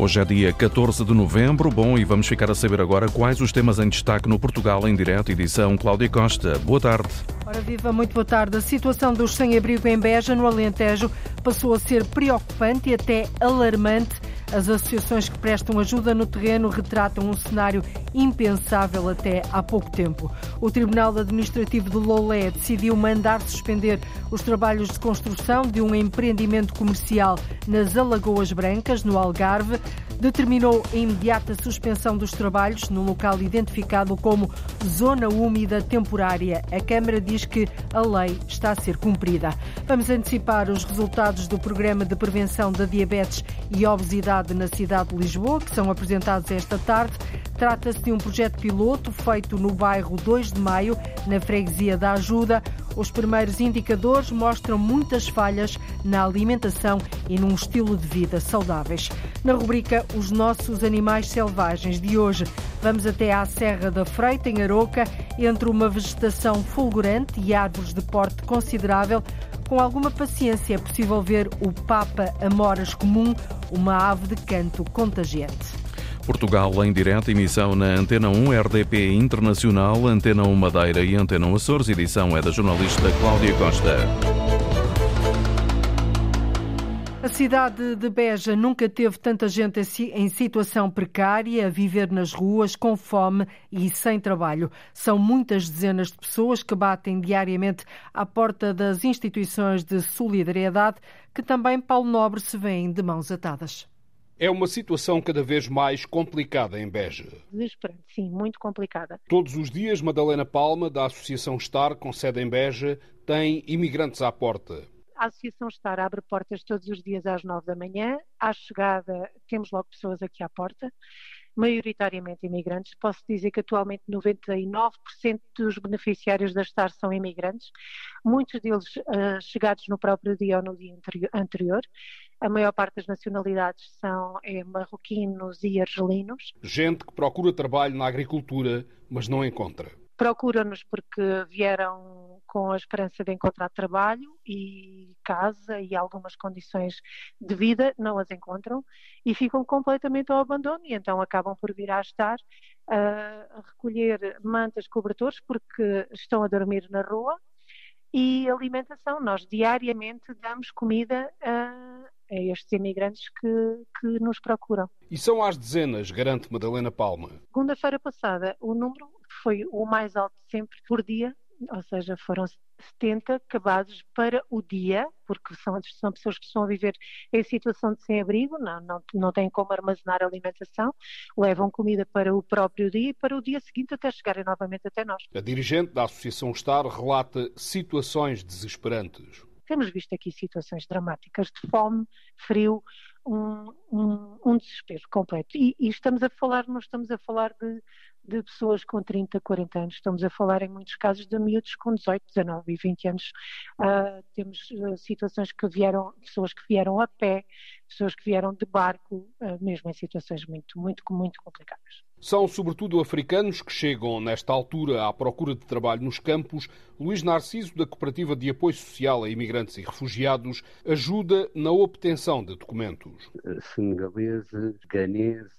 Hoje é dia 14 de novembro. Bom, e vamos ficar a saber agora quais os temas em destaque no Portugal em direto, edição Cláudia Costa. Boa tarde. Ora viva, muito boa tarde. A situação dos sem-abrigo em Beja, no Alentejo, passou a ser preocupante e até alarmante. As associações que prestam ajuda no terreno retratam um cenário impensável até há pouco tempo. O Tribunal Administrativo de Lolé decidiu mandar suspender os trabalhos de construção de um empreendimento comercial nas Alagoas Brancas, no Algarve determinou a imediata suspensão dos trabalhos no local identificado como Zona Úmida Temporária. A Câmara diz que a lei está a ser cumprida. Vamos antecipar os resultados do Programa de Prevenção da Diabetes e Obesidade na cidade de Lisboa, que são apresentados esta tarde. Trata-se de um projeto piloto feito no bairro 2 de Maio, na freguesia da Ajuda. Os primeiros indicadores mostram muitas falhas na alimentação e num estilo de vida saudáveis. Na rubrica Os Nossos Animais Selvagens de hoje, vamos até à Serra da Freita, em Aroca, entre uma vegetação fulgurante e árvores de porte considerável. Com alguma paciência é possível ver o Papa Amoras comum, uma ave de canto contagiante. Portugal em direto, emissão na Antena 1, RDP Internacional, Antena 1 Madeira e Antena 1 Açores. Edição é da jornalista Cláudia Costa. A cidade de Beja nunca teve tanta gente em situação precária, a viver nas ruas, com fome e sem trabalho. São muitas dezenas de pessoas que batem diariamente à porta das instituições de solidariedade, que também Paulo Nobre se vêem de mãos atadas. É uma situação cada vez mais complicada em Beja. Desesperante, sim, muito complicada. Todos os dias, Madalena Palma, da Associação Star, com sede em Beja, tem imigrantes à porta. A Associação Star abre portas todos os dias às nove da manhã. À chegada, temos logo pessoas aqui à porta, maioritariamente imigrantes. Posso dizer que atualmente 99% dos beneficiários da Star são imigrantes, muitos deles uh, chegados no próprio dia ou no dia anterior. A maior parte das nacionalidades são é, marroquinos e argelinos. Gente que procura trabalho na agricultura, mas não encontra. Procuram-nos porque vieram com a esperança de encontrar trabalho e casa e algumas condições de vida, não as encontram e ficam completamente ao abandono e então acabam por vir a estar a recolher mantas, cobertores porque estão a dormir na rua e alimentação. Nós diariamente damos comida a, a estes imigrantes que, que nos procuram. E são às dezenas, garante Madalena Palma. Segunda-feira passada, o número foi o mais alto sempre por dia, ou seja, foram 70 cabazes para o dia, porque são, são pessoas que estão a viver em situação de sem-abrigo, não, não, não têm como armazenar alimentação, levam comida para o próprio dia e para o dia seguinte até chegarem novamente até nós. A dirigente da Associação Star relata situações desesperantes. Temos visto aqui situações dramáticas de fome, frio, um, um, um desespero completo. E, e, estamos a falar, não estamos a falar de, de pessoas com 30, 40 anos, estamos a falar em muitos casos de miúdos com 18, 19 e 20 anos. Uh, temos uh, situações que vieram, pessoas que vieram a pé, pessoas que vieram de barco, uh, mesmo em situações muito, muito, muito complicadas. São sobretudo africanos que chegam, nesta altura, à procura de trabalho nos campos. Luís Narciso, da Cooperativa de Apoio Social a Imigrantes e Refugiados, ajuda na obtenção de documentos. Senegaleses, ganeses,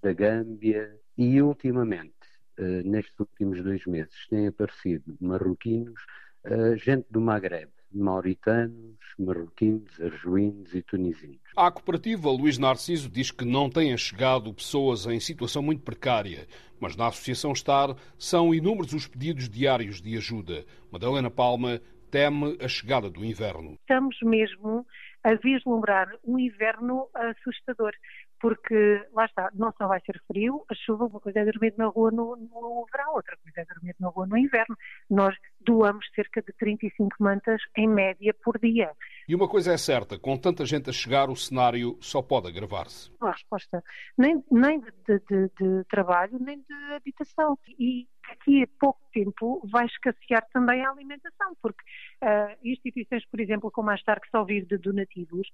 da Gâmbia e, ultimamente, eh, nestes últimos dois meses, têm aparecido marroquinos, eh, gente do Maghreb mauritanos, marroquinos, arjuínos e tunisinos. A cooperativa Luís Narciso diz que não têm chegado pessoas em situação muito precária, mas na Associação Star são inúmeros os pedidos diários de ajuda. Madalena Palma teme a chegada do inverno. Estamos mesmo a vislumbrar um inverno assustador porque lá está, não só vai ser frio, a chuva, uma coisa é dormir na rua no, no, verão, outra coisa é dormir na rua no inverno. Nós doamos cerca de 35 mantas em média por dia. E uma coisa é certa, com tanta gente a chegar, o cenário só pode agravar-se. Não há resposta nem, nem de, de, de, trabalho, nem de habitação. E daqui a pouco tempo vai escassear também a alimentação, porque uh, instituições, por exemplo, como a Star, que só vive de donativos,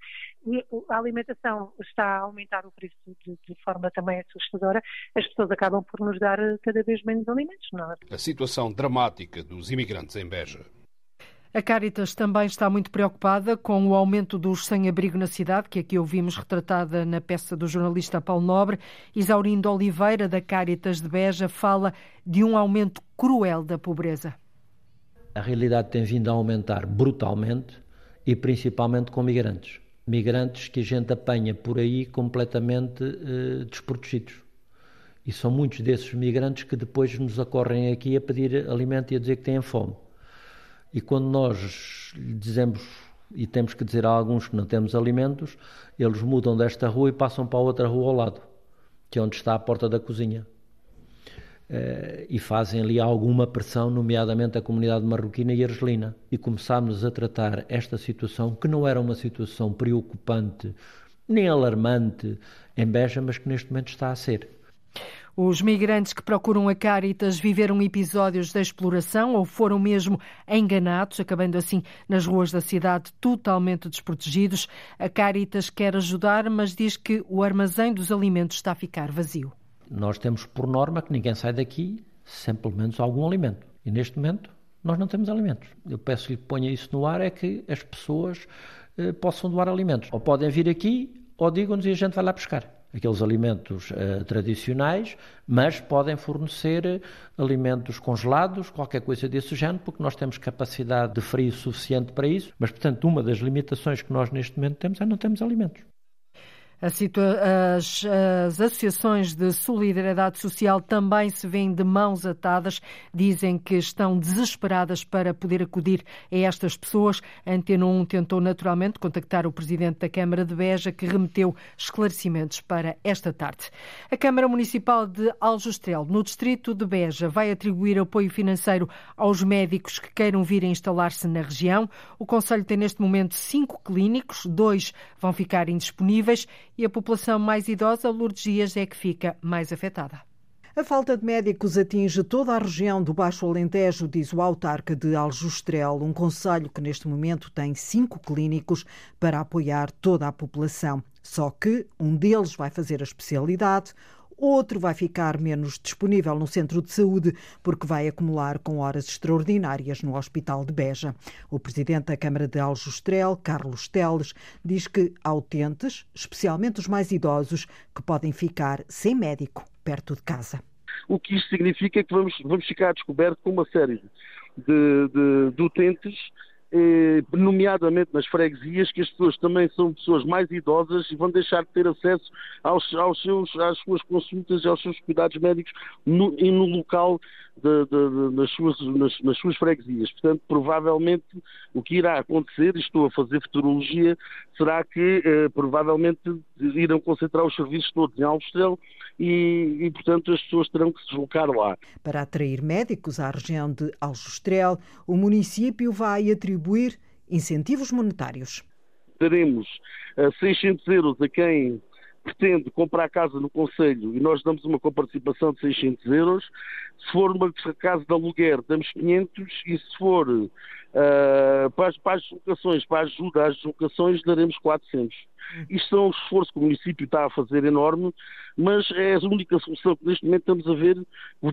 a alimentação está a aumentar o preço de, de, forma também assustadora, as pessoas acabam por nos dar cada vez menos alimentos. Não é? A situação dramática dos imigrantes em Beja. A Caritas também está muito preocupada com o aumento dos sem-abrigo na cidade, que aqui ouvimos retratada na peça do jornalista Paulo Nobre. Isaurindo Oliveira, da Caritas de Beja, fala de um aumento cruel da pobreza. A realidade tem vindo a aumentar brutalmente e principalmente com migrantes. Migrantes que a gente apanha por aí completamente eh, desprotegidos. E são muitos desses migrantes que depois nos acorrem aqui a pedir alimento e a dizer que têm fome. E quando nós dizemos e temos que dizer a alguns que não temos alimentos, eles mudam desta rua e passam para a outra rua ao lado, que é onde está a porta da cozinha. Uh, e fazem ali alguma pressão, nomeadamente a comunidade marroquina e argelina. E começámos a tratar esta situação, que não era uma situação preocupante nem alarmante em Beja, mas que neste momento está a ser. Os migrantes que procuram a Caritas viveram episódios de exploração ou foram mesmo enganados, acabando assim nas ruas da cidade totalmente desprotegidos. A Caritas quer ajudar, mas diz que o armazém dos alimentos está a ficar vazio. Nós temos por norma que ninguém sai daqui sem pelo menos algum alimento. E neste momento nós não temos alimentos. Eu peço-lhe que ponha isso no ar, é que as pessoas eh, possam doar alimentos. Ou podem vir aqui ou digam-nos e a gente vai lá buscar aqueles alimentos uh, tradicionais, mas podem fornecer eh, alimentos congelados, qualquer coisa desse género, porque nós temos capacidade de frio suficiente para isso. Mas, portanto, uma das limitações que nós neste momento temos é não temos alimentos. As, as, associações de solidariedade social também se veem de mãos atadas, dizem que estão desesperadas para poder acudir a estas pessoas. Antena 1 tentou naturalmente contactar o presidente da Câmara de Beja, que remeteu esclarecimentos para esta tarde. A Câmara Municipal de Aljustrel, no distrito de Beja, vai atribuir apoio financeiro aos médicos que queiram vir a instalar-se na região. O Conselho tem neste momento cinco clínicos, dois vão ficar indisponíveis e a população mais idosa, Lourdes Dias, é que fica mais afetada. A falta de médicos atinge toda a região do Baixo Alentejo, diz o autarca de Aljustrel, um conselho que neste momento tem cinco clínicos para apoiar toda a população. Só que um deles vai fazer a especialidade, Outro vai ficar menos disponível no centro de saúde porque vai acumular com horas extraordinárias no Hospital de Beja. O presidente da Câmara de Aljustrel, Carlos Teles, diz que há utentes, especialmente os mais idosos, que podem ficar sem médico perto de casa. O que isto significa é que vamos, vamos ficar descoberto com uma série de, de, de utentes eh, nomeadamente nas freguesias, que as pessoas também são pessoas mais idosas e vão deixar de ter acesso aos, aos seus, às suas consultas e aos seus cuidados médicos no, e no local de, de, de, nas, suas, nas, nas, suas freguesias. Portanto, provavelmente o que irá acontecer, estou a fazer futurologia, será que eh, provavelmente irão concentrar os serviços todos em Alvestel e, e, portanto, as pessoas terão que se deslocar lá. Para atrair médicos à região de Aljustrel, o município vai atribuir incentivos monetários. Teremos uh, eh, 600 euros a quem pretende comprar casa no Conselho e nós damos uma coparticipação de 600 euros. Se for uma casa de aluguer, damos 500 e se for uh, para, as, para as deslocações, para a ajuda às deslocações, daremos 400. Isto é um esforço que o município está a fazer enorme, mas é a única solução que neste momento estamos a ver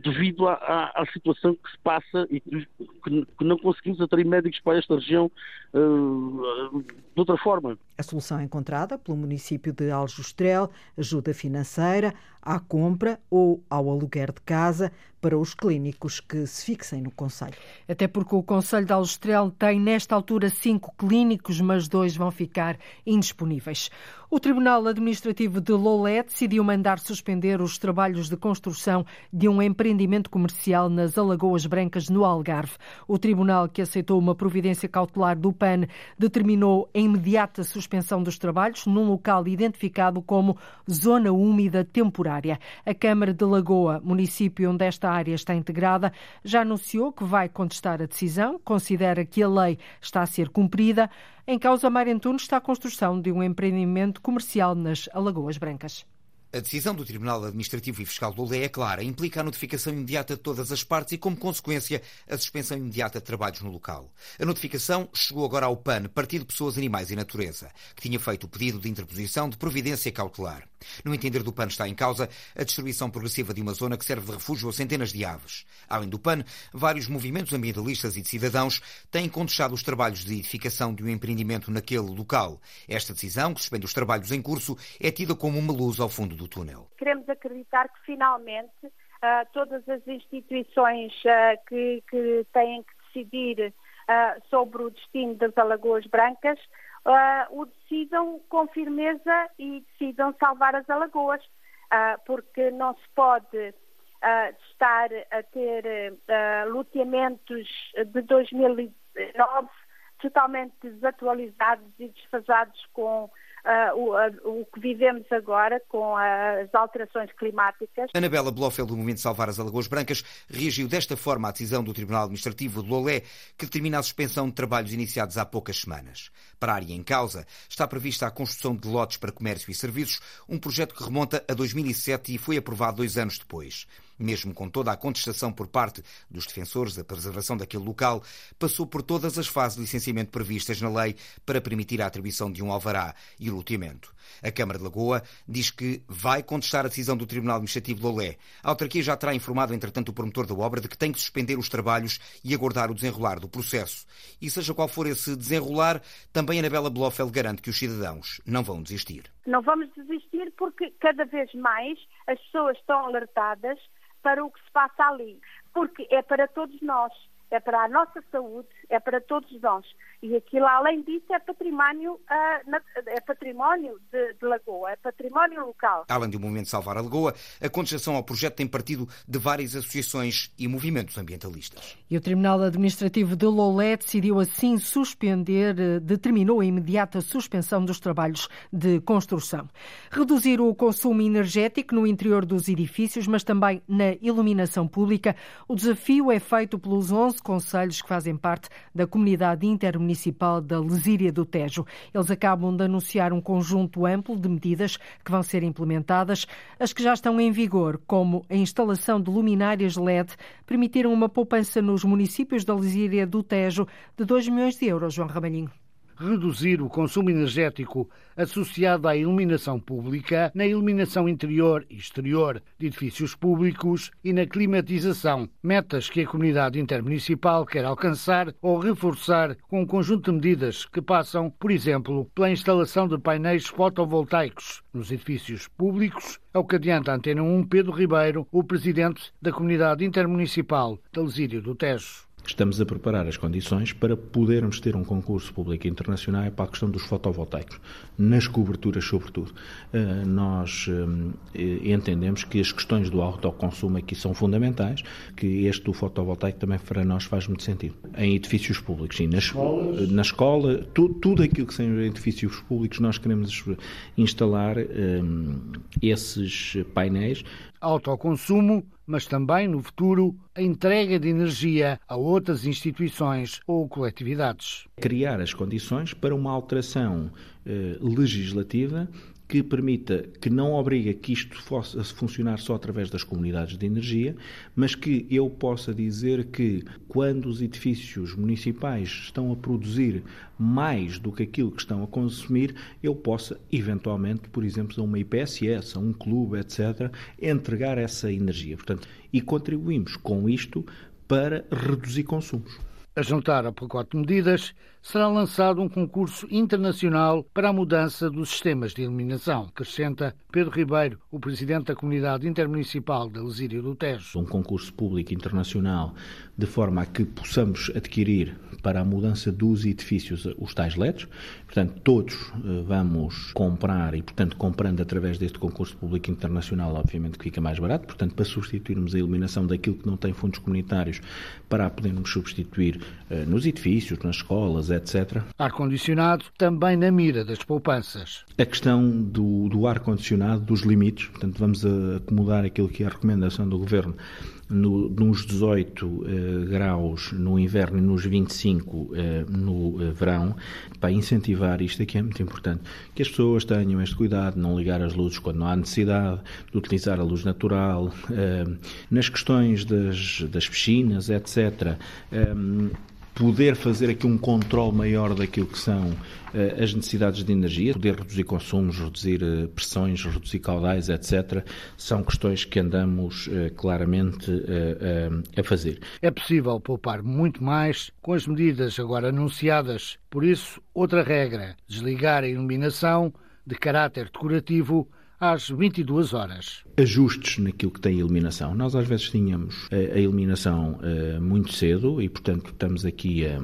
devido à, à, à situação que se passa e que, que, não conseguimos atrair médicos para esta região uh, de outra forma. A solução encontrada pelo município de Aljustrel, ajuda financeira à compra ou ao aluguer de casa para os clínicos que se fixem no Conselho. Até porque o Conselho de Aljustrel tem, nesta altura, cinco clínicos, mas dois vão ficar indisponíveis. O Tribunal Administrativo de Lolé decidiu mandar suspender os trabalhos de construção de um empreendimento comercial nas Alagoas Brancas, no Algarve. O Tribunal, que aceitou uma providência cautelar do PAN, determinou a imediata suspensão dos trabalhos num local identificado como Zona Úmida Temporária. A Câmara de Lagoa, município onde esta área está integrada, já anunciou que vai contestar a decisão, considera que a lei está a ser cumprida. Em causa, Mário Antunes está a construção de um empreendimento comercial nas Alagoas Brancas. A decisão do Tribunal Administrativo e Fiscal do Lé é clara, implica a notificação imediata de todas as partes e, como consequência, a suspensão imediata de trabalhos no local. A notificação chegou agora ao PAN, Partido Pessoas, Animais e Natureza, que tinha feito o pedido de interposição de providência cautelar. No entender do PAN está em causa a destruição progressiva de uma zona que serve de refúgio a centenas de aves. Além do PAN, vários movimentos ambientalistas e de cidadãos têm contestado os trabalhos de edificação de um empreendimento naquele local. Esta decisão, que suspende os trabalhos em curso, é tida como uma luz ao fundo do túnel. Queremos acreditar que finalmente uh, todas as instituições uh, que, que, têm que decidir uh, sobre o destino das Alagoas Brancas o decidam com firmeza e decidam salvar as Alagoas, porque não se pode estar a ter loteamentos de 2009 totalmente desatualizados e desfasados com uh, o, uh, o, que vivemos agora com as alterações climáticas. Anabela Blofeld, do Movimento Salvar as Alagoas Brancas, reagiu desta forma à decisão do Tribunal Administrativo de Lolé, que determina a suspensão de trabalhos iniciados há poucas semanas. Para a área em causa, está prevista a construção de lotes para comércio e serviços, um projeto que remonta a 2007 e foi aprovado dois anos depois mesmo com toda a contestação por parte dos defensores da preservação daquele local, passou por todas as fases de licenciamento previstas na lei para permitir a atribuição de um alvará e loteamento. A Câmara de Lagoa diz que vai contestar a decisão do Tribunal Administrativo de Lolé. A autarquia já terá informado, entretanto, o promotor da obra de que tem que suspender os trabalhos e aguardar o desenrolar do processo. E seja qual for esse desenrolar, também Anabela Blofeld garante que os cidadãos não vão desistir. Não vamos desistir porque cada vez mais as pessoas estão alertadas para o que se passa ali, porque é para todos nós, é para a nossa saúde, é para todos nós. E aquilo, além disso, é património, uh, é património de, de, Lagoa, é património local. Além do movimento Salvar a Lagoa, a contestação ao projeto tem partido de várias associações e movimentos ambientalistas. E o Tribunal Administrativo de Lolé decidiu assim suspender, eh, determinou a imediata suspensão dos trabalhos de construção. Reduzir o consumo energético no interior dos edifícios, mas também na iluminação pública. O desafio é feito pelos 11 conselhos que fazem parte da comunidade intermunicipal Municipal da Lesíria do Tejo. Eles acabam de anunciar um conjunto amplo de medidas que vão ser implementadas. As que já estão em vigor, como a instalação de luminárias LED, permitiram uma poupança nos municípios da Lesíria do Tejo de 2 milhões de euros, João Ramalhinho reduzir o consumo energético associado à iluminação pública, na iluminação interior e exterior de edifícios públicos e na climatização, metas que a comunidade intermunicipal quer alcançar ou reforçar com um conjunto de medidas que passam, por exemplo, pela instalação de painéis fotovoltaicos nos edifícios públicos, é o que adianta a Antena 1 Pedro Ribeiro, o presidente da comunidade intermunicipal de Lesírio do Tejo. Estamos a preparar as condições para podermos ter um concurso público internacional para a questão dos fotovoltaicos, nas coberturas, sobretudo. Eh, nós eh, entendemos que as questões do autoconsumo aqui são fundamentais, que este do fotovoltaico também para nós faz muito sentido. Em edifícios públicos, sim, nas, na escola, tudo, tudo aquilo que são edifícios públicos, nós queremos instalar um, esses painéis autoconsumo, mas também, no futuro, a entrega de energia a outras instituições ou coletividades. Criar as condições para uma alteração eh, legislativa que permita, que não obriga que isto possa funcionar só através das comunidades de energia, mas que eu possa dizer que quando os edifícios municipais estão a produzir mais do que aquilo que estão a consumir, eu possa eventualmente, por exemplo, a uma IPSS, a um clube, etc., entregar essa energia. Portanto, e contribuímos com isto para reduzir consumos. A juntar ao pacote de medidas, será lançado um concurso internacional para a mudança dos sistemas de iluminação, acrescenta Pedro Ribeiro, o presidente da Comunidade Intermunicipal da Lesíria do Tejo. Um concurso público internacional de forma a que possamos adquirir para a mudança dos edifícios os tais LEDs. Portanto, todos eh, vamos comprar e, portanto, comprando através deste concurso público internacional, obviamente que fica mais barato. Portanto, para substituirmos a iluminação daquilo que não tem fundos comunitários, para a podermos substituir eh, nos edifícios, nas escolas, etc. Ar-condicionado também na mira das poupanças. A questão do, do ar-condicionado, dos limites, portanto, vamos acomodar aquilo que é a recomendação do Governo no, nos 18 uh, graus no inverno e nos 25 uh, no uh, verão, para incentivar isto aqui é muito importante, que as pessoas tenham este cuidado de não ligar as luzes quando não há necessidade, de utilizar a luz natural, nas questões das, das piscinas, etc poder fazer aqui um controle maior daquilo que são uh, as necessidades de energia, poder reduzir consumos, reduzir uh, pressões, reduzir caudais, etc., são questões que andamos uh, claramente a fazer. É possível poupar muito mais com as medidas agora anunciadas. Por isso, outra regra: desligar a iluminação de caráter decorativo às 22 horas. Ajustes naquilo que tem iluminação. Nós às vezes tínhamos a, a iluminação uh, muito cedo e, portanto, estamos aqui a,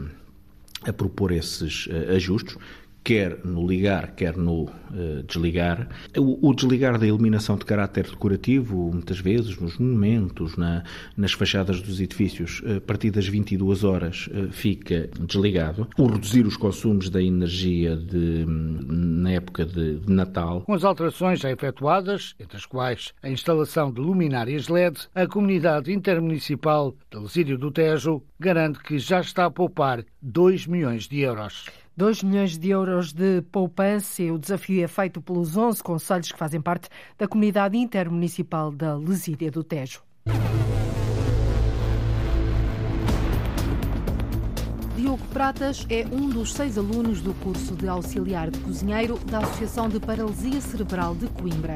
a propor esses ajustes quer no ligar, quer no uh, desligar. O, o, desligar da iluminação de caráter decorativo, muitas vezes nos monumentos, na, nas fachadas dos edifícios, a partir das 22 horas uh, fica desligado. O reduzir os consumos da energia de, na época de, de Natal. Com as alterações já efetuadas, entre as quais a instalação de luminárias LED, a comunidade intermunicipal de Lesírio do Tejo garante que já está a poupar 2 milhões de euros. 2 milhões de euros de poupança. O desafio é feito pelos 11 conselhos que fazem parte da comunidade intermunicipal da Lesíria do Tejo. Diogo Pratas é um dos seis alunos do curso de auxiliar de cozinheiro da Associação de Paralisia Cerebral de Coimbra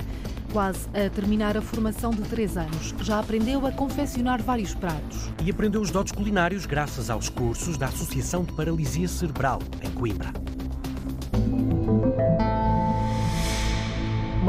quase a terminar a formação de três anos. Já aprendeu a confeccionar vários pratos. E aprendeu os dotes culinários graças aos cursos da Associação de Paralisia Cerebral, em Coimbra.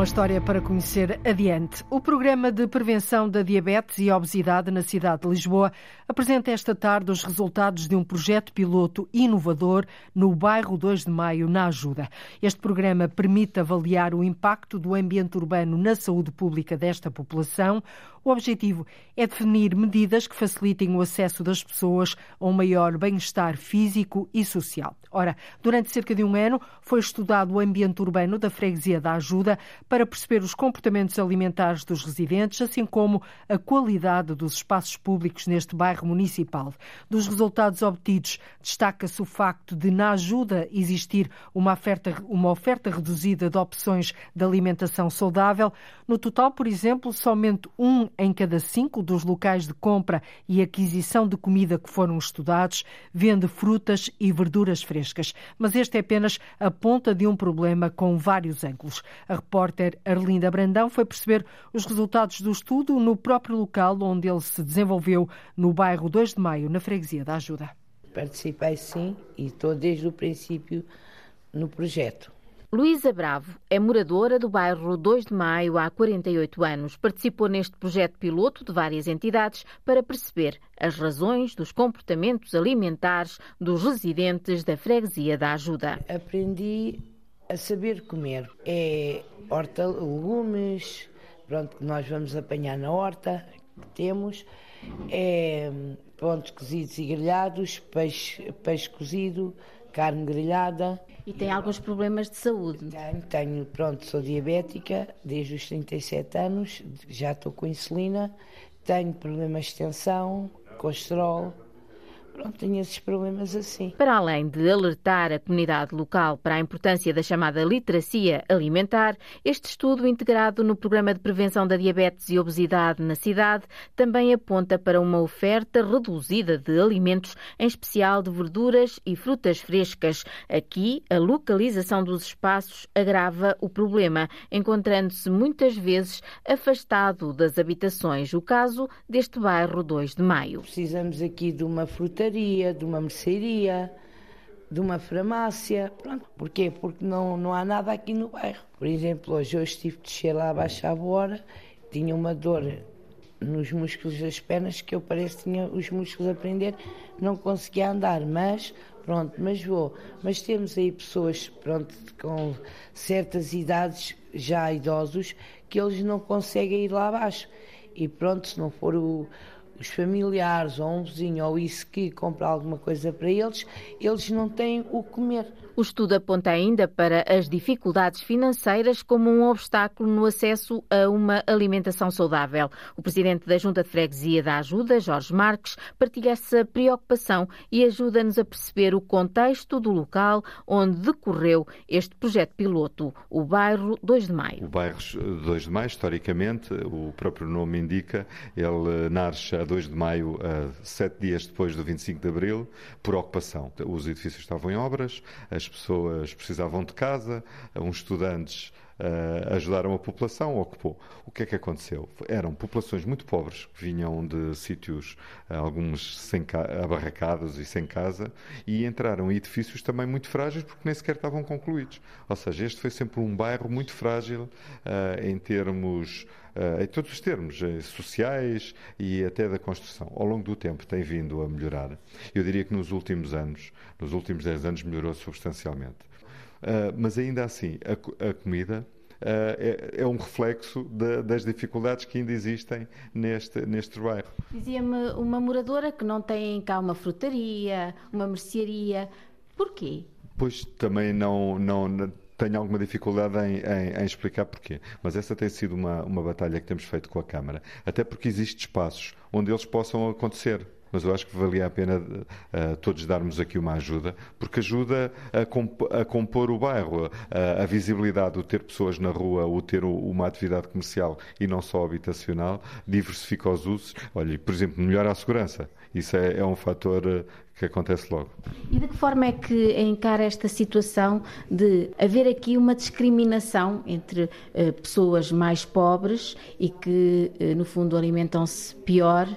Uma história para conhecer adiante. O Programa de Prevenção da Diabetes e Obesidade na cidade de Lisboa apresenta esta tarde os resultados de um projeto piloto inovador no bairro 2 de Maio, na Ajuda. Este programa permite avaliar o impacto do ambiente urbano na saúde pública desta população. O objetivo é definir medidas que facilitem o acesso das pessoas a um maior bem-estar físico e social. Ora, durante cerca de um ano foi estudado o ambiente urbano da freguesia da Ajuda para perceber os comportamentos alimentares dos residentes, assim como a qualidade dos espaços públicos neste bairro municipal. Dos resultados obtidos, destaca-se o facto de, na ajuda, existir uma oferta, uma oferta reduzida de opções de alimentação saudável. No total, por exemplo, somente um em cada cinco dos locais de compra e aquisição de comida que foram estudados vende frutas e verduras frescas. Mas este é apenas a ponta de um problema com vários ângulos. A repórter Arlinda Brandão foi perceber os resultados do estudo no próprio local onde ele se desenvolveu, no bairro 2 de Maio, na Freguesia da Ajuda. Participei sim e estou desde o princípio no projeto. Luísa Bravo é moradora do bairro 2 de Maio há 48 anos. Participou neste projeto piloto de várias entidades para perceber as razões dos comportamentos alimentares dos residentes da freguesia da ajuda. Aprendi a saber comer. É horta, legumes, pronto, que nós vamos apanhar na horta, que temos. É pronto, cozidos e grelhados, peixe, peixe cozido, carne grelhada. E tem alguns problemas de saúde? Tenho, tenho, pronto, sou diabética desde os 37 anos, já estou com insulina, tenho problemas de tensão, colesterol, pronto, tenho esses problemas assim. Para além de alertar a comunidade local para a importância da chamada literacia alimentar, este estudo integrado no Programa de Prevenção da Diabetes e Obesidade na cidade também aponta para uma oferta reduzida de alimentos, em especial de verduras e frutas frescas. Aqui, a localização dos espaços agrava o problema, encontrando-se muitas vezes afastado das habitações. O caso deste bairro 2 de Maio. Precisamos aqui de uma frutaria de uma mercearia, de uma farmácia. Pronto. Porquê? Porque não, não há nada aqui no bairro. Por exemplo, hoje eu estive de descer lá abaixo à hora, tinha uma dor nos músculos das pernas que eu parece que tinha os músculos a prender, não conseguia andar, mas pronto, mas vou. Mas temos aí pessoas pronto, com certas idades, já idosos, que eles não conseguem ir lá abaixo. E pronto, se não for o, os familiares ou um vizinho ou isso que compra alguma coisa para eles, eles não têm o comer. O estudo aponta ainda para as dificuldades financeiras como um obstáculo no acesso a uma alimentação saudável. O presidente da Junta de Freguesia da Ajuda, Jorge Marques, partilha essa preocupação e ajuda-nos a perceber o contexto do local onde decorreu este projeto piloto, o bairro 2 de Maio. O bairro 2 de Maio, historicamente, o próprio nome indica, ele nasce a 2 de Maio, sete dias depois do 25 de Abril, por ocupação. Os edifícios estavam em obras, as pessoas precisavam de casa, uns estudantes uh, ajudaram a população, ocupou. O que é que aconteceu? Eram populações muito pobres, que vinham de sítios, uh, alguns sem abarracados e sem casa, e entraram em edifícios também muito frágeis, porque nem sequer estavam concluídos. Ou seja, este foi sempre um bairro muito frágil uh, em termos em todos os termos, sociais e até da construção. Ao longo do tempo tem vindo a melhorar. Eu diria que nos últimos anos, nos últimos 10 anos, melhorou substancialmente. Uh, mas ainda assim, a, a comida uh, é, é, um reflexo de, das dificuldades que ainda existem neste, neste bairro. Dizia-me uma moradora que não tem cá uma frutaria, uma mercearia. Porquê? Pois também não, não tenho alguma dificuldade em, em, em, explicar porquê. Mas essa tem sido uma, uma batalha que temos feito com a Câmara. Até porque existem espaços onde eles possam acontecer mas eu acho que valia a pena uh, todos darmos aqui uma ajuda, porque ajuda a, comp a compor o bairro, uh, a visibilidade, o ter pessoas na rua, o ter uma atividade comercial e não só habitacional, diversifica os usos. Olha, por exemplo, melhora a segurança. Isso é, é um fator que acontece logo. E de que forma é que encara esta situação de haver aqui uma discriminação entre uh, pessoas mais pobres e que, uh, no fundo, alimentam-se pior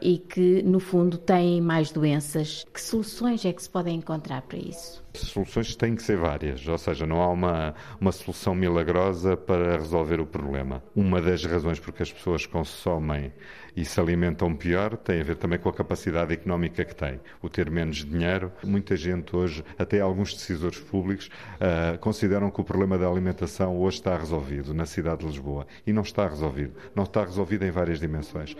e que, no fundo, têm mais doenças. Que soluções é que se podem encontrar para isso? Soluções têm que ser várias, ou seja, não há uma, uma solução milagrosa para resolver o problema. Uma das razões porque as pessoas consomem e se alimentam pior tem a ver também com a capacidade económica que têm. O ter menos dinheiro. Muita gente hoje, até alguns decisores públicos, uh, consideram que o problema da alimentação hoje está resolvido na cidade de Lisboa. E não está resolvido. Não está resolvido em várias dimensões.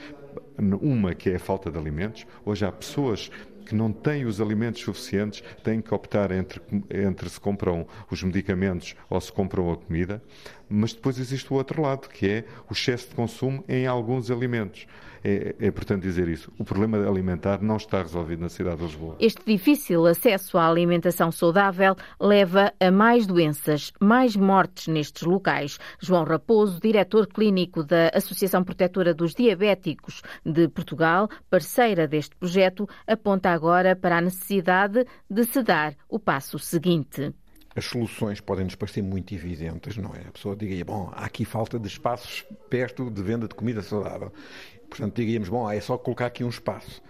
Uma que é a falta de alimentos. Hoje há pessoas que não têm os alimentos suficientes, têm que optar entre, entre se compram os medicamentos ou se compram a comida. Mas depois existe o outro lado, que é o excesso de consumo em alguns alimentos. É, é importante dizer isso. O problema alimentar não está resolvido na cidade de Lisboa. Este difícil acesso à alimentação saudável leva a mais doenças, mais mortes nestes locais. João Raposo, diretor clínico da Associação Protetora dos Diabéticos de Portugal, parceira deste projeto, aponta agora para a necessidade de se dar o passo seguinte as soluções podem nos parecer muito evidentes, não é? A pessoa diria, bom, há aqui falta de espaços perto de venda de comida saudável. Portanto, diríamos, bom, é só colocar aqui um espaço.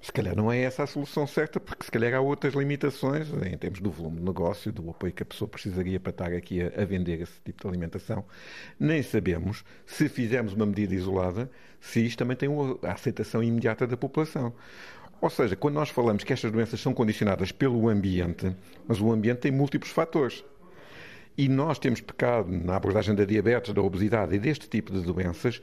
Se calhar não é essa a solução certa, porque se calhar há outras limitações em termos do volume de negócio, do apoio que a pessoa precisaria para estar aqui a, vender esse tipo de alimentação. Nem sabemos, se fizermos uma medida isolada, se isto também tem a aceitação imediata da população. Ou seja, quando nós falamos que estas doenças são condicionadas pelo ambiente, mas o ambiente tem múltiplos fatores. E nós temos pecado na abordagem da diabetes, da obesidade e deste tipo de doenças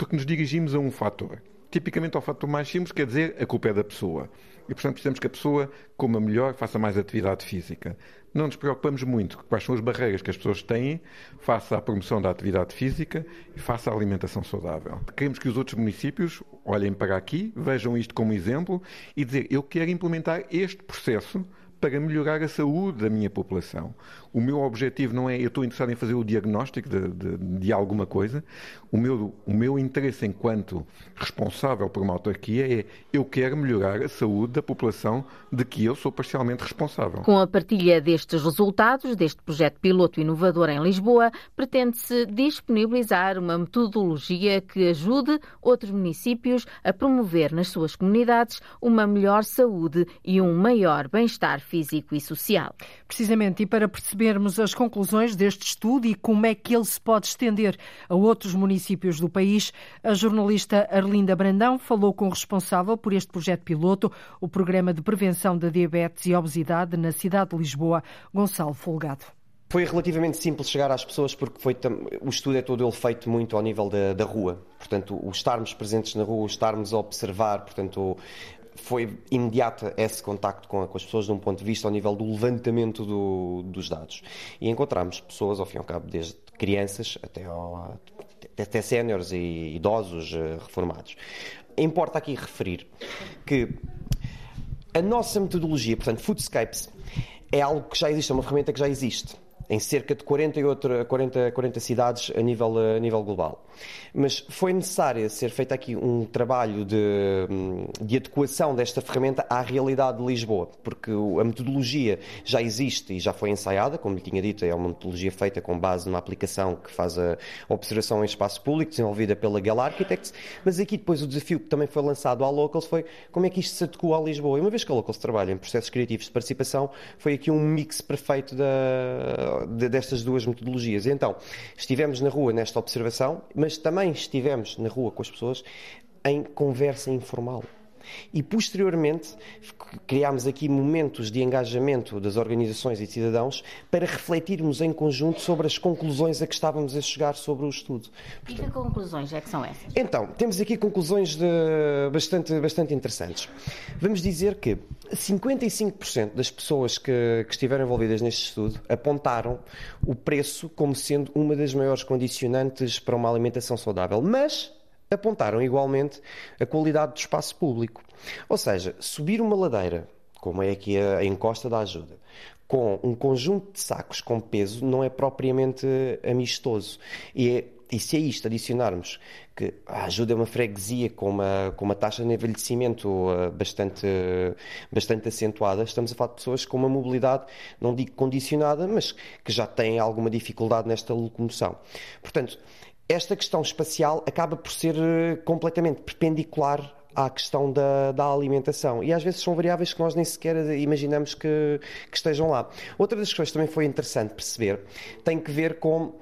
porque nos dirigimos a um fator. Tipicamente ao fator mais simples, quer dizer, a culpa é da pessoa. E, portanto, precisamos que a pessoa coma melhor, faça mais atividade física. Não nos preocupamos muito com quais são as barreiras que as pessoas têm face à promoção da atividade física e face à alimentação saudável. Queremos que os outros municípios olhem para aqui, vejam isto como exemplo e dizer, eu quero implementar este processo para melhorar a saúde da minha população. O meu objetivo não é eu estou interessado em fazer o diagnóstico de, de, de, alguma coisa. O meu, o meu interesse enquanto responsável por uma autarquia é eu quero melhorar a saúde da população de que eu sou parcialmente responsável. Com a partilha destes resultados, deste projeto piloto inovador em Lisboa, pretende-se disponibilizar uma metodologia que ajude outros municípios a promover nas suas comunidades uma melhor saúde e um maior bem-estar físico e social. Precisamente, e para percebermos as conclusões deste estudo e como é que ele se pode estender a outros municípios do país, a jornalista Arlinda Brandão falou com o responsável por este projeto piloto, o Programa de Prevenção da Diabetes e Obesidade na cidade de Lisboa, Gonçalo Folgado. Foi relativamente simples chegar às pessoas porque foi o estudo é todo ele feito muito ao nível da, da rua. Portanto, o estarmos presentes na rua, o estarmos a observar, portanto, foi imediata esse contacto com, com, as pessoas de um ponto de vista ao nível do levantamento do, dos dados. E encontramos pessoas, ao fim e ao cabo, desde crianças até, até séniores e idosos eh, reformados. Importa aqui referir que a nossa metodologia, portanto, Foodscapes, é algo que já existe, é uma ferramenta que já existe em cerca de 40, outra, 40, 40 cidades a nível, a nível global. Mas foi necessário ser feito aqui um trabalho de, de adequação desta ferramenta à realidade de Lisboa, porque a metodologia já existe e já foi ensaiada, como lhe tinha dito, é uma metodologia feita com base numa aplicação que faz a observação em espaço público, desenvolvida pela Gala Architects, mas aqui depois o desafio que também foi lançado à Locals foi como é que isto se adequa a Lisboa. E uma vez que a Locals trabalha em processos criativos de participação, foi aqui um mix perfeito da, destas duas metodologias. Então, estivemos na rua nesta observação, mas também estivemos na rua com as pessoas em conversa informal. E posteriormente criámos aqui momentos de engajamento das organizações e cidadãos para refletirmos em conjunto sobre as conclusões a que estávamos a chegar sobre o estudo. Portanto, e que conclusões é que são essas? Então, temos aqui conclusões de... bastante, bastante interessantes. Vamos dizer que 55% das pessoas que, que estiveram envolvidas neste estudo apontaram o preço como sendo uma das maiores condicionantes para uma alimentação saudável. Mas apontaram igualmente a qualidade do espaço público. Ou seja, subir uma ladeira, como é aqui a encosta da ajuda, com um conjunto de sacos com peso não é propriamente amistoso. E, é, e se a isto adicionarmos que a ajuda é uma freguesia com uma, com uma taxa de envelhecimento uh, bastante, bastante acentuada, estamos a falar de pessoas com uma mobilidade, não digo condicionada, mas que já têm alguma dificuldade nesta locomoção. Portanto, esta questão espacial acaba por ser eh, completamente perpendicular à questão da, da, alimentação. E às vezes são variáveis que nós nem sequer imaginamos que, que, estejam lá. Outra das questões que também foi interessante perceber tem que ver com.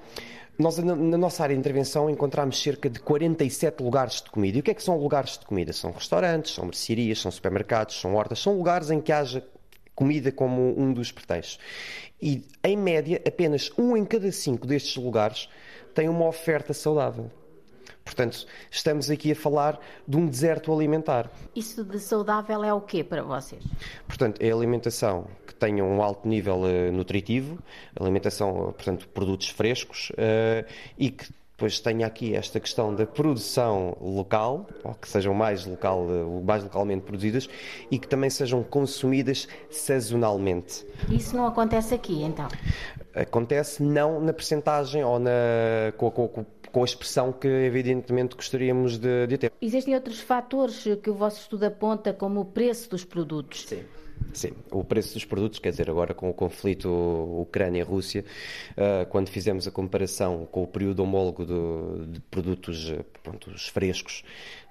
Nós, na, na nossa área de intervenção, encontramos cerca de 47 lugares de comida. E o que é que são lugares de comida? São restaurantes, são mercearias, são supermercados, são hortas, são lugares em que haja comida como um dos pretextos. E, em média, apenas um em cada cinco destes lugares tem uma oferta saudável. Portanto, estamos aqui a falar de um deserto alimentar. Isso de saudável é o quê para vocês? Portanto, é alimentação que tenha um alto nível uh, nutritivo, alimentação, portanto, produtos frescos uh, e que depois tenha aqui esta questão da produção local, ou que sejam mais, local, eh, mais localmente produzidas e que também sejam consumidas sazonalmente. Isso não acontece aqui, então? Acontece não na percentagem ou na, com, com, com a expressão que evidentemente gostaríamos de, de ter. Existem outros fatores que o vosso estudo aponta, como o preço dos produtos? Sim. Sim, o preço dos produtos, quer dizer, agora com o conflito Ucrânia-Rússia, uh, quando fizemos a comparação com o período homólogo do, de produtos pronto, frescos,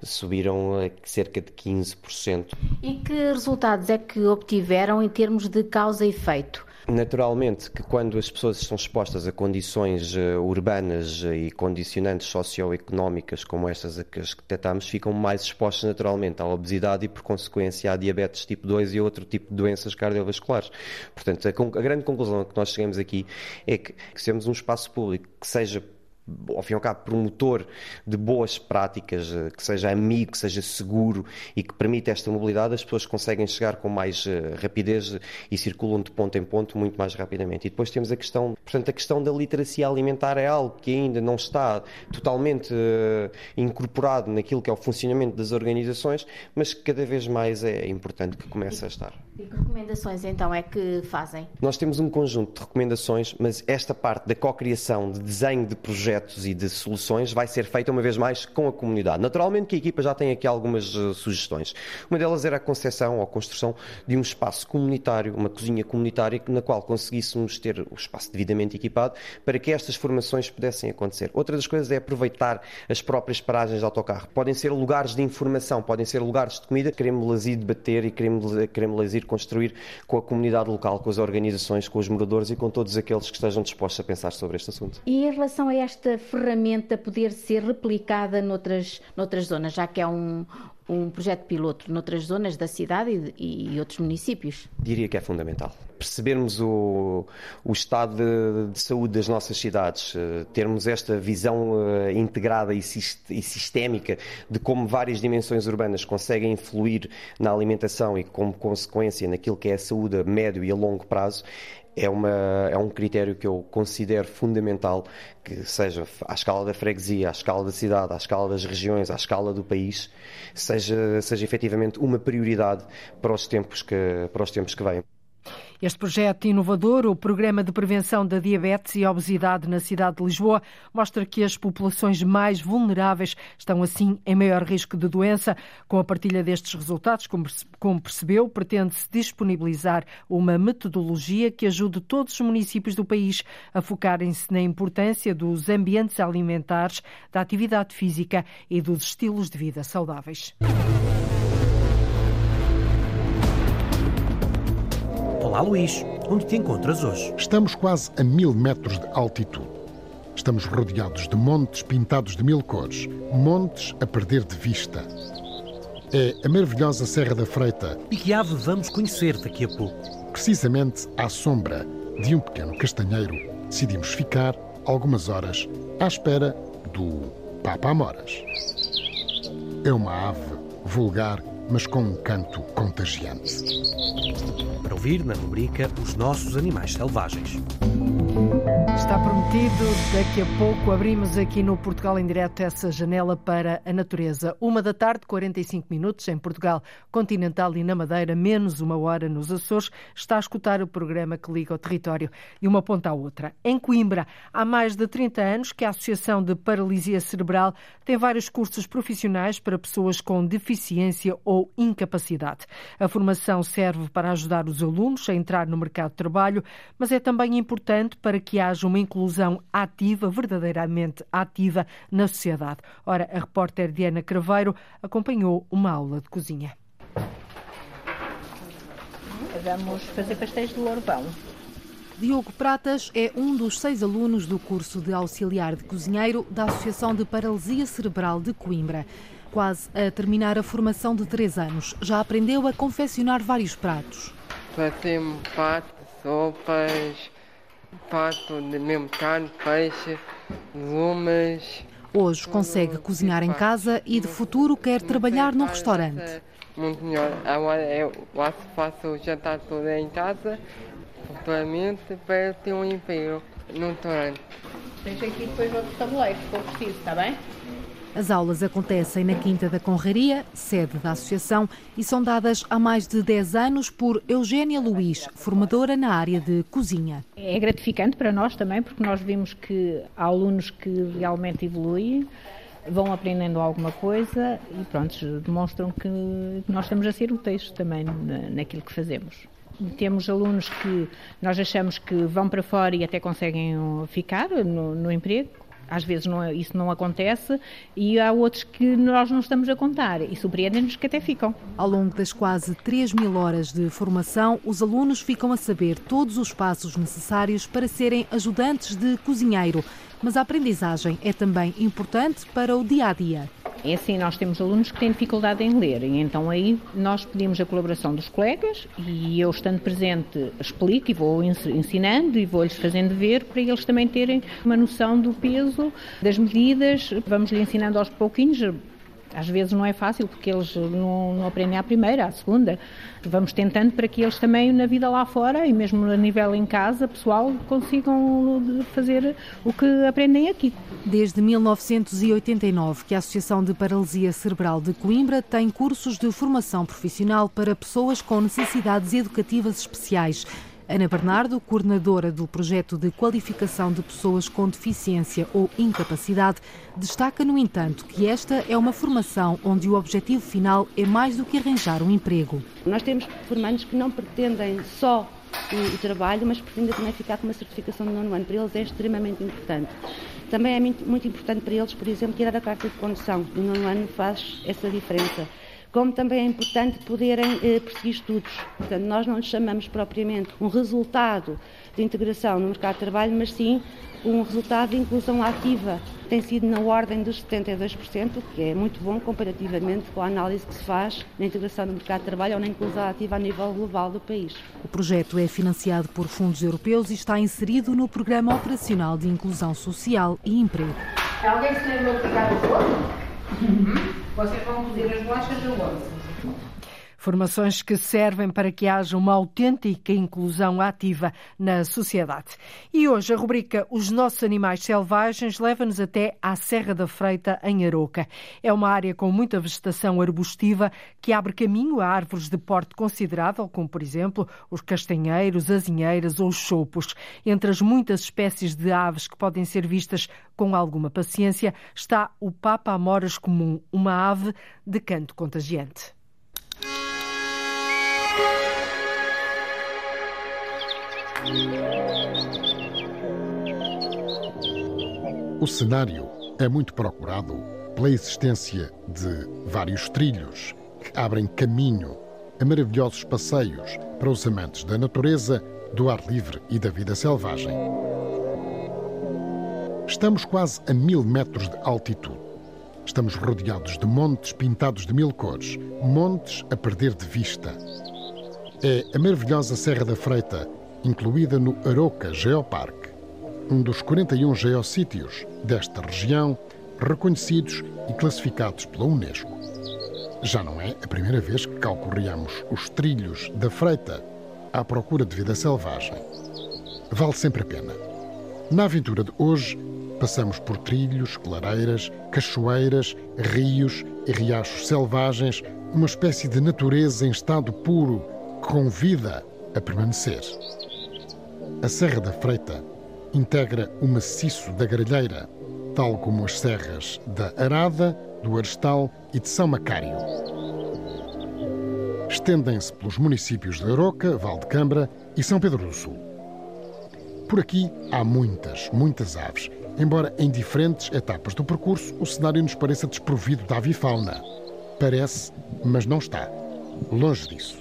subiram a cerca de 15%. E que resultados é que obtiveram em termos de causa e efeito? Naturalmente que quando as pessoas estão expostas a condições uh, urbanas e condicionantes socioeconómicas como estas a que detectamos, ficam mais expostas naturalmente à obesidade e, por consequência, à diabetes tipo 2 e outro tipo de doenças cardiovasculares. Portanto, a, a grande conclusão que nós chegamos aqui é que, que temos um espaço público que seja ao fim e ao cabo, promotor de boas práticas, eh, que seja amigo, que seja seguro e que permita esta mobilidade, as pessoas conseguem chegar com mais eh, rapidez e circulam de ponto em ponto muito mais rapidamente. E depois temos a questão, portanto, a questão da literacia alimentar é algo que ainda não está totalmente incorporado naquilo que é o funcionamento das organizações, mas que cada vez mais é importante que comece a estar. E que recomendações então é que fazem? Nós temos um conjunto de recomendações, mas esta parte da cocriação, de desenho de projetos e de soluções vai ser feita uma vez mais com a comunidade. Naturalmente que a equipa já tem aqui algumas uh, sugestões. Uma delas era a concepção ou a construção de um espaço comunitário, uma cozinha comunitária na qual conseguíssemos ter o espaço devidamente equipado para que estas formações pudessem acontecer. Outra das coisas é aproveitar as próprias paragens de autocarro. Podem ser lugares de informação, podem ser lugares de comida. Queremos-las ir debater e queremos-las ir construir com a comunidade local, com as organizações, com os moradores e com todos aqueles que estejam dispostos a pensar sobre este assunto. E em relação a esta ferramenta poder ser replicada noutras, noutras zonas, já que é um, um projeto piloto noutras zonas da cidade e, e outros municípios? Diria que é fundamental. Percebermos o, o estado de, de, saúde das nossas cidades, eh, termos esta visão uh, integrada e, e sistémica de como várias dimensões urbanas conseguem influir na alimentação e, como consequência, naquilo que é a saúde a médio e a longo prazo, é, uma, é um critério que eu considero fundamental, que seja à escala da freguesia, à escala da cidade, à escala das regiões, à escala do país, seja, seja efetivamente uma prioridade para os tempos que, para os tempos que vêm. Este projeto inovador, o Programa de Prevenção da Diabetes e Obesidade na cidade de Lisboa, mostra que as populações mais vulneráveis estão assim em maior risco de doença. Com a partilha destes resultados, como percebeu, pretende-se disponibilizar uma metodologia que ajude todos os municípios do país a focarem-se na importância dos ambientes alimentares, da atividade física e dos estilos de vida saudáveis. Olá Luís, onde te encontras hoje? Estamos quase a mil metros de altitude. Estamos rodeados de montes pintados de mil cores, montes a perder de vista. É a maravilhosa Serra da Freita. E que ave vamos conhecer daqui a pouco? Precisamente à sombra de um pequeno castanheiro, decidimos ficar algumas horas à espera do Papa Amoras. É uma ave vulgar, mas com um canto contagiante para ouvir na rubrica Os Nossos Animais Selvagens. Está prometido, daqui a pouco abrimos aqui no Portugal em Direto essa janela para a natureza. Uma da tarde, 45 minutos, em Portugal continental e na Madeira, menos uma hora nos Açores, está a escutar o programa que liga o território de uma ponta à outra. Em Coimbra, há mais de 30 anos que a Associação de Paralisia Cerebral tem vários cursos profissionais para pessoas com deficiência ou incapacidade. A formação serve para ajudar os alunos a entrar no mercado de trabalho, mas é também importante para que haja uma inclusão ativa, verdadeiramente ativa, na sociedade. Ora, a repórter Diana Craveiro acompanhou uma aula de cozinha. Vamos fazer pastéis de lorbão. Diogo Pratas é um dos seis alunos do curso de auxiliar de cozinheiro da Associação de Paralisia Cerebral de Coimbra. Quase a terminar a formação de três anos, já aprendeu a confeccionar vários pratos. Fazemos pato, sopas, pato de mesmo carne, peixe, legumes. Hoje consegue cozinhar em casa e de futuro quer trabalhar num restaurante. Muito melhor. Agora eu faço o jantar todo em casa futuramente para ter um emprego no restaurante. Tens aqui depois outro tabuleiro, se for preciso, está bem? As aulas acontecem na Quinta da Conraria, sede da associação, e são dadas há mais de 10 anos por Eugénia Luís, formadora na área de cozinha. É gratificante para nós também, porque nós vimos que há alunos que realmente evoluem, vão aprendendo alguma coisa e pronto, demonstram que nós estamos a ser úteis também naquilo que fazemos temos alunos que nós achamos que vão para fora e até conseguem ficar no, no emprego. Às vezes não, é, isso não acontece e há outros que nós não estamos a contar e surpreendem-nos que até ficam. Ao longo das quase 3 mil horas de formação, os alunos ficam a saber todos os passos necessários para serem ajudantes de cozinheiro. Mas a aprendizagem é também importante para o dia a dia. É assim, nós temos alunos que têm dificuldade em ler e então aí nós pedimos a colaboração dos colegas e eu estando presente explico e vou ensinando e vou-lhes fazendo ver para eles também terem uma noção do peso, das medidas, vamos-lhe ensinando aos pouquinhos, às vezes não é fácil porque eles não, não, aprendem à primeira, à segunda. Vamos tentando para que eles também na vida lá fora e mesmo a nível em casa, pessoal, consigam fazer o que aprendem aqui. Desde 1989 que a Associação de Paralisia Cerebral de Coimbra tem cursos de formação profissional para pessoas com necessidades educativas especiais. Ana Bernardo, coordenadora do projeto de qualificação de pessoas com deficiência ou incapacidade, destaca, no entanto, que esta é uma formação onde o objetivo final é mais do que arranjar um emprego. Nós temos formandos que não pretendem só o, trabalho, mas pretendem também ficar com uma certificação de nono ano. Para eles é extremamente importante. Também é muito, muito importante para eles, por exemplo, tirar a carta de condução. O nono ano faz essa diferença como também é importante poderem eh, perseguir estudos. Portanto, nós não lhes chamamos propriamente um resultado de integração no mercado de trabalho, mas sim um resultado de inclusão ativa. Tem sido na ordem dos 72%, que é muito bom comparativamente com a análise que se faz na integração no mercado de trabalho ou na inclusão ativa a nível global do país. O projeto é financiado por fundos europeus e está inserido no Programa Operacional de Inclusão Social e Emprego. Alguém se lembrou de pegar o Uhum. Vocês vão cozer as bolachas aonde? Formações que servem para que haja uma autêntica inclusão ativa na sociedade. E hoje a rubrica Os Nossos Animais Selvagens leva-nos até à Serra da Freita, em Aroca. É uma área com muita vegetação arbustiva que abre caminho a árvores de porte considerável, como por exemplo os castanheiros, azinheiras ou os chopos. Entre as muitas espécies de aves que podem ser vistas com alguma paciência está o Papa Amoras comum, uma ave de canto contagiante. O cenário é muito procurado pela existência de vários trilhos que abrem caminho a maravilhosos passeios para os amantes da natureza, do ar livre e da vida selvagem. Estamos quase a mil metros de altitude. Estamos rodeados de montes pintados de mil cores, montes a perder de vista. É a maravilhosa Serra da Freita, incluída no Aroca Geoparque, um dos 41 geossítios desta região reconhecidos e classificados pela Unesco. Já não é a primeira vez que calcorreamos os trilhos da Freita à procura de vida selvagem. Vale sempre a pena. Na aventura de hoje, passamos por trilhos, clareiras, cachoeiras, rios e riachos selvagens, uma espécie de natureza em estado puro que convida a permanecer. A Serra da Freita integra o maciço da Gralheira, tal como as serras da Arada, do Arestal e de São Macário. Estendem-se pelos municípios de Aroca, Valdecambra e São Pedro do Sul. Por aqui há muitas, muitas aves, embora em diferentes etapas do percurso o cenário nos pareça desprovido de avifauna. Parece, mas não está. Longe disso.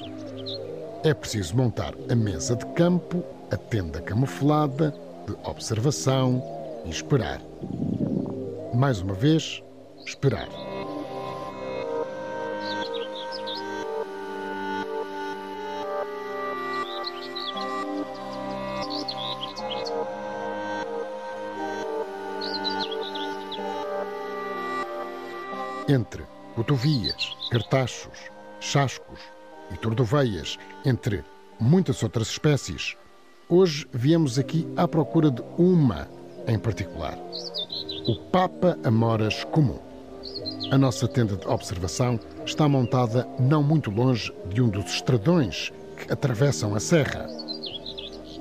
É preciso montar a mesa de campo a tenda camuflada de observação e esperar. Mais uma vez, esperar. Entre cotovias, cartachos, chascos e tordoveias, entre muitas outras espécies, Hoje viemos aqui à procura de uma em particular: o Papa Amoras Comum. A nossa tenda de observação está montada não muito longe de um dos estradões que atravessam a serra.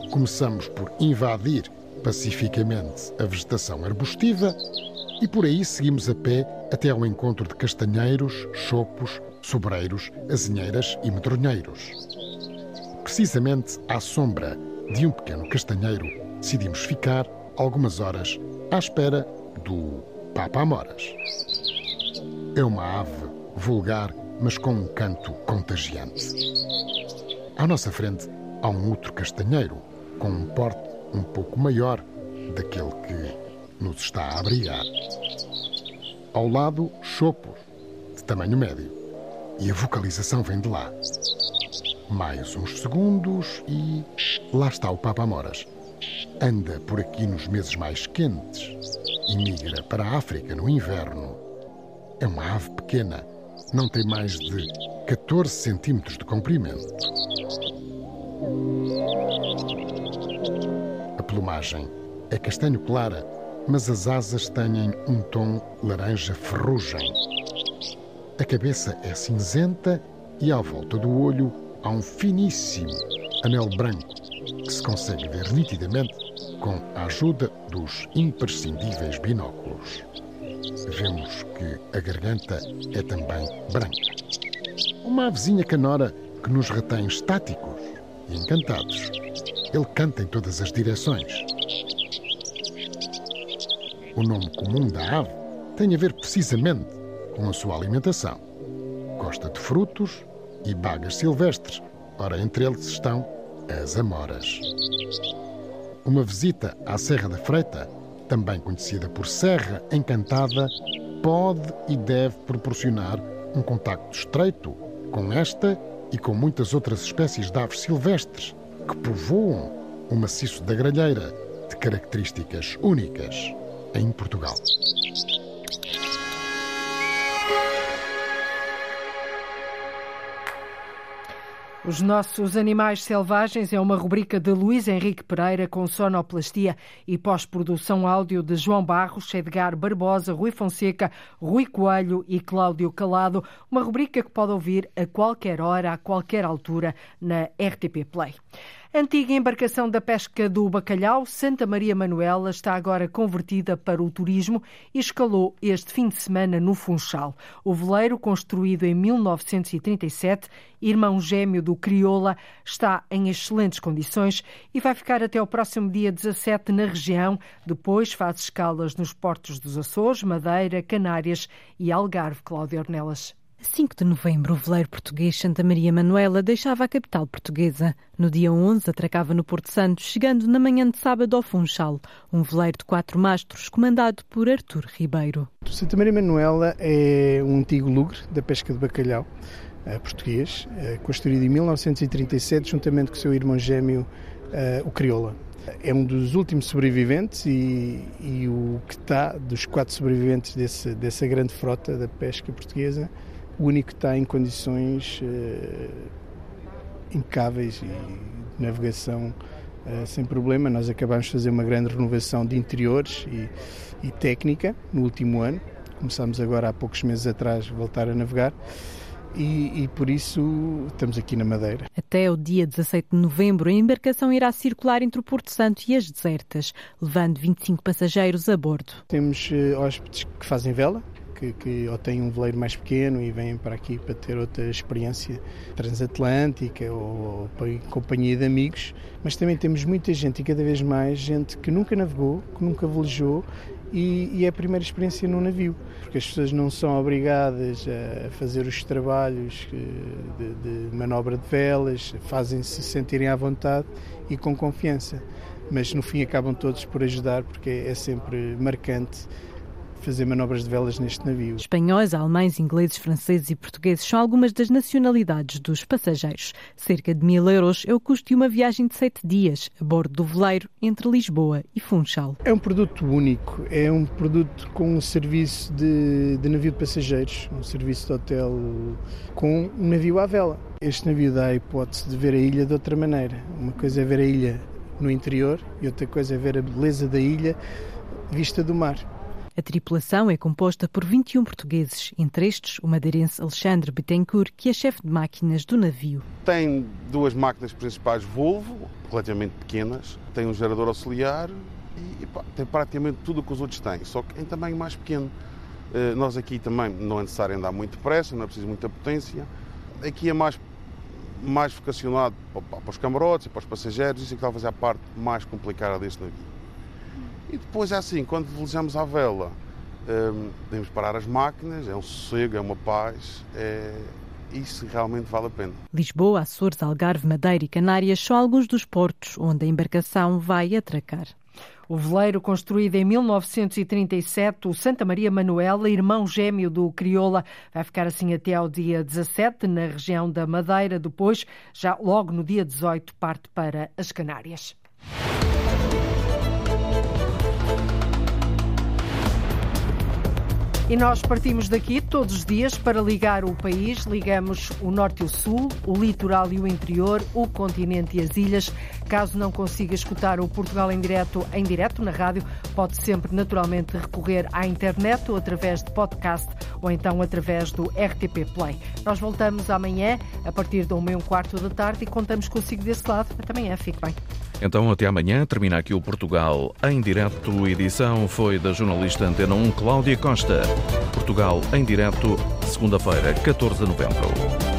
Começamos por invadir pacificamente a vegetação arbustiva e por aí seguimos a pé até ao encontro de castanheiros, chopos, sobreiros, azinheiras e medronheiros. Precisamente à sombra de um pequeno castanheiro, decidimos ficar algumas horas à espera do Papa Amoras. É uma ave vulgar, mas com um canto contagiante. À nossa frente há um outro castanheiro, com um porte um pouco maior daquele que nos está a abrigar. Ao lado, chopos, de tamanho médio. E a vocalização vem de lá. Mais uns segundos e lá está o Papa Amoras. Anda por aqui nos meses mais quentes e migra para a África no inverno. É uma ave pequena, não tem mais de 14 centímetros de comprimento. A plumagem é castanho clara, mas as asas têm um tom laranja ferrugem. A cabeça é cinzenta e à volta do olho há um finíssimo anel branco que se consegue ver nitidamente com a ajuda dos imprescindíveis binóculos. Vemos que a garganta é também branca. Uma avezinha canora que nos retém estáticos e encantados. Ele canta em todas as direções. O nome comum da ave tem a ver precisamente com a sua alimentação. gosta de frutos e bagas silvestres. Ora, entre eles estão as amoras. Uma visita à Serra da Freita, também conhecida por Serra Encantada, pode e deve proporcionar um contacto estreito com esta e com muitas outras espécies de aves silvestres que povoam o maciço da Gralheira, de características únicas em Portugal. Os nossos animais selvagens é uma rubrica de Luís Henrique Pereira com sonoplastia e pós-produção áudio de João Barros, Edgar Barbosa, Rui Fonseca, Rui Coelho e Cláudio Calado. Uma rubrica que pode ouvir a qualquer hora, a qualquer altura na RTP Play. Antiga embarcação da pesca do bacalhau, Santa Maria Manuela está agora convertida para o turismo e escalou este fim de semana no Funchal. O veleiro, construído em 1937, irmão gêmeo do Crioula, está em excelentes condições e vai ficar até o próximo dia 17 na região. Depois faz escalas nos portos dos Açores, Madeira, Canárias e Algarve. Cláudia Ornelas. 5 de novembro, o veleiro português Santa Maria Manuela deixava a capital portuguesa. No dia 11, atracava no Porto Santo, chegando na manhã de sábado ao Funchal, um veleiro de quatro mastros comandado por Artur Ribeiro. Santa Maria Manuela é um antigo lugre da pesca de bacalhau uh, português, uh, construído em 1937, juntamente com seu irmão gêmeo, uh, o Crioula. É um dos últimos sobreviventes e, e o que está dos quatro sobreviventes desse, dessa grande frota da pesca portuguesa o único que está em condições uh, impecáveis e de navegação uh, sem problema. Nós acabamos de fazer uma grande renovação de interiores e, e técnica no último ano. Começámos agora há poucos meses atrás a voltar a navegar. E, e, por isso estamos aqui na Madeira. Até o dia 17 de novembro, a embarcação irá circular entre o Porto Santo e as desertas, levando 25 passageiros a bordo. Temos uh, hóspedes que fazem vela, que, que ou têm um veleiro mais pequeno e vêm para aqui para ter outra experiência transatlântica ou, ou em companhia de amigos, mas também temos muita gente e cada vez mais gente que nunca navegou, que nunca velejou e, e, é a primeira experiência num navio, porque as pessoas não são obrigadas a fazer os trabalhos de, de manobra de velas, fazem-se sentirem à vontade e com confiança, mas no fim acabam todos por ajudar porque é sempre marcante fazer manobras de velas neste navio. Espanhóis, alemães, ingleses, franceses e portugueses são algumas das nacionalidades dos passageiros. Cerca de mil euros é o custo de uma viagem de sete dias a bordo do veleiro entre Lisboa e Funchal. É um produto único, é um produto com um serviço de, de navio de passageiros, um serviço de hotel com um navio à vela. Este navio dá a hipótese de ver a ilha de outra maneira. Uma coisa é ver a ilha no interior e outra coisa é ver a beleza da ilha vista do mar. A tripulação é composta por 21 portugueses, entre estes o madeirense Alexandre Betancourt, que é chefe de máquinas do navio. Tem duas máquinas principais Volvo, relativamente pequenas, tem um gerador auxiliar e, pá, tem praticamente tudo o que os outros têm, só que em tamanho mais pequeno. Uh, nós aqui também não é necessário andar muito depressa, não é preciso muita potência. Aqui é mais, mais vocacionado para, para os camarotes e para os passageiros, isso é que talvez é a parte mais complicada deste navio. E depois é assim, quando velejamos à vela, um, podemos parar as máquinas, é um sossego, é uma paz, é, isso realmente vale a pena. Lisboa, Açores, Algarve, Madeira e Canárias são alguns dos portos onde a embarcação vai atracar. O veleiro, construído em 1937, o Santa Maria Manuela, irmão gêmeo do Crioula, vai ficar assim até ao dia 17 na região da Madeira. Depois, já logo no dia 18, parte para as Canárias. E nós partimos daqui todos os dias para ligar o país. Ligamos o norte e o sul, o litoral e o interior, o continente e as ilhas. Caso não consiga escutar o Portugal em direto, em direto na rádio, pode sempre naturalmente recorrer à internet ou através de podcast ou então através do RTP Play. Nós voltamos amanhã a partir da 1 e um quarto da tarde e contamos consigo desse lado. Até amanhã, fique bem. Então, até amanhã. Termina aqui o Portugal em direto. Edição foi da jornalista Antena 1 Cláudia Costa. Portugal em direto, segunda-feira, 14 de novembro.